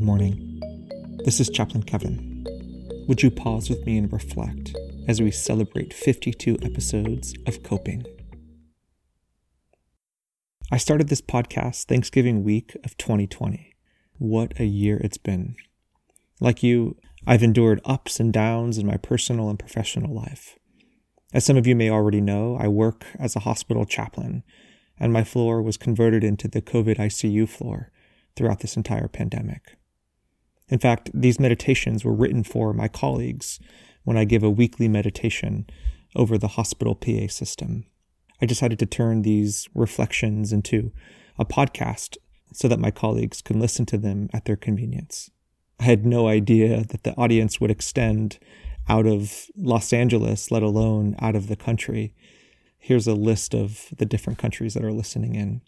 Good morning. This is Chaplain Kevin. Would you pause with me and reflect as we celebrate 52 episodes of Coping? I started this podcast Thanksgiving week of 2020. What a year it's been. Like you, I've endured ups and downs in my personal and professional life. As some of you may already know, I work as a hospital chaplain, and my floor was converted into the COVID ICU floor throughout this entire pandemic. In fact, these meditations were written for my colleagues when I give a weekly meditation over the hospital PA system. I decided to turn these reflections into a podcast so that my colleagues can listen to them at their convenience. I had no idea that the audience would extend out of Los Angeles, let alone out of the country. Here's a list of the different countries that are listening in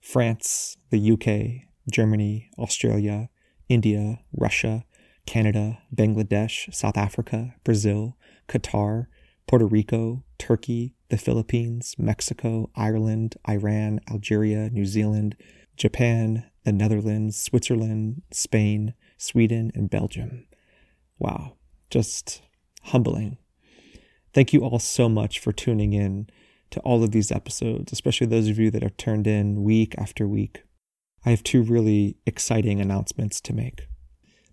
France, the UK, Germany, Australia, India, Russia, Canada, Bangladesh, South Africa, Brazil, Qatar, Puerto Rico, Turkey, the Philippines, Mexico, Ireland, Iran, Algeria, New Zealand, Japan, the Netherlands, Switzerland, Spain, Sweden, and Belgium. Wow, just humbling. Thank you all so much for tuning in to all of these episodes, especially those of you that have turned in week after week. I have two really exciting announcements to make.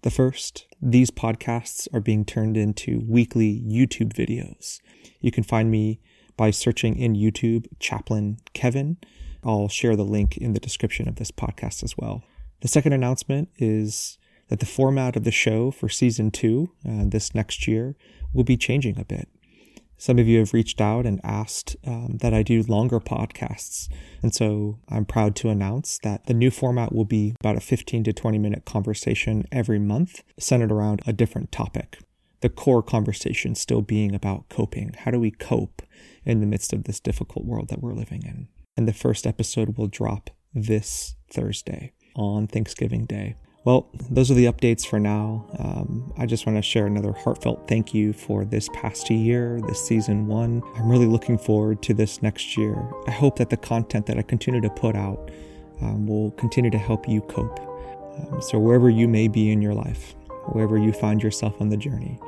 The first, these podcasts are being turned into weekly YouTube videos. You can find me by searching in YouTube Chaplain Kevin. I'll share the link in the description of this podcast as well. The second announcement is that the format of the show for season two, uh, this next year, will be changing a bit. Some of you have reached out and asked um, that I do longer podcasts. And so I'm proud to announce that the new format will be about a 15 to 20 minute conversation every month, centered around a different topic. The core conversation still being about coping. How do we cope in the midst of this difficult world that we're living in? And the first episode will drop this Thursday on Thanksgiving Day. Well, those are the updates for now. Um, I just want to share another heartfelt thank you for this past year, this season one. I'm really looking forward to this next year. I hope that the content that I continue to put out um, will continue to help you cope. Um, so, wherever you may be in your life, wherever you find yourself on the journey,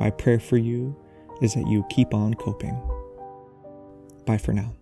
my prayer for you is that you keep on coping. Bye for now.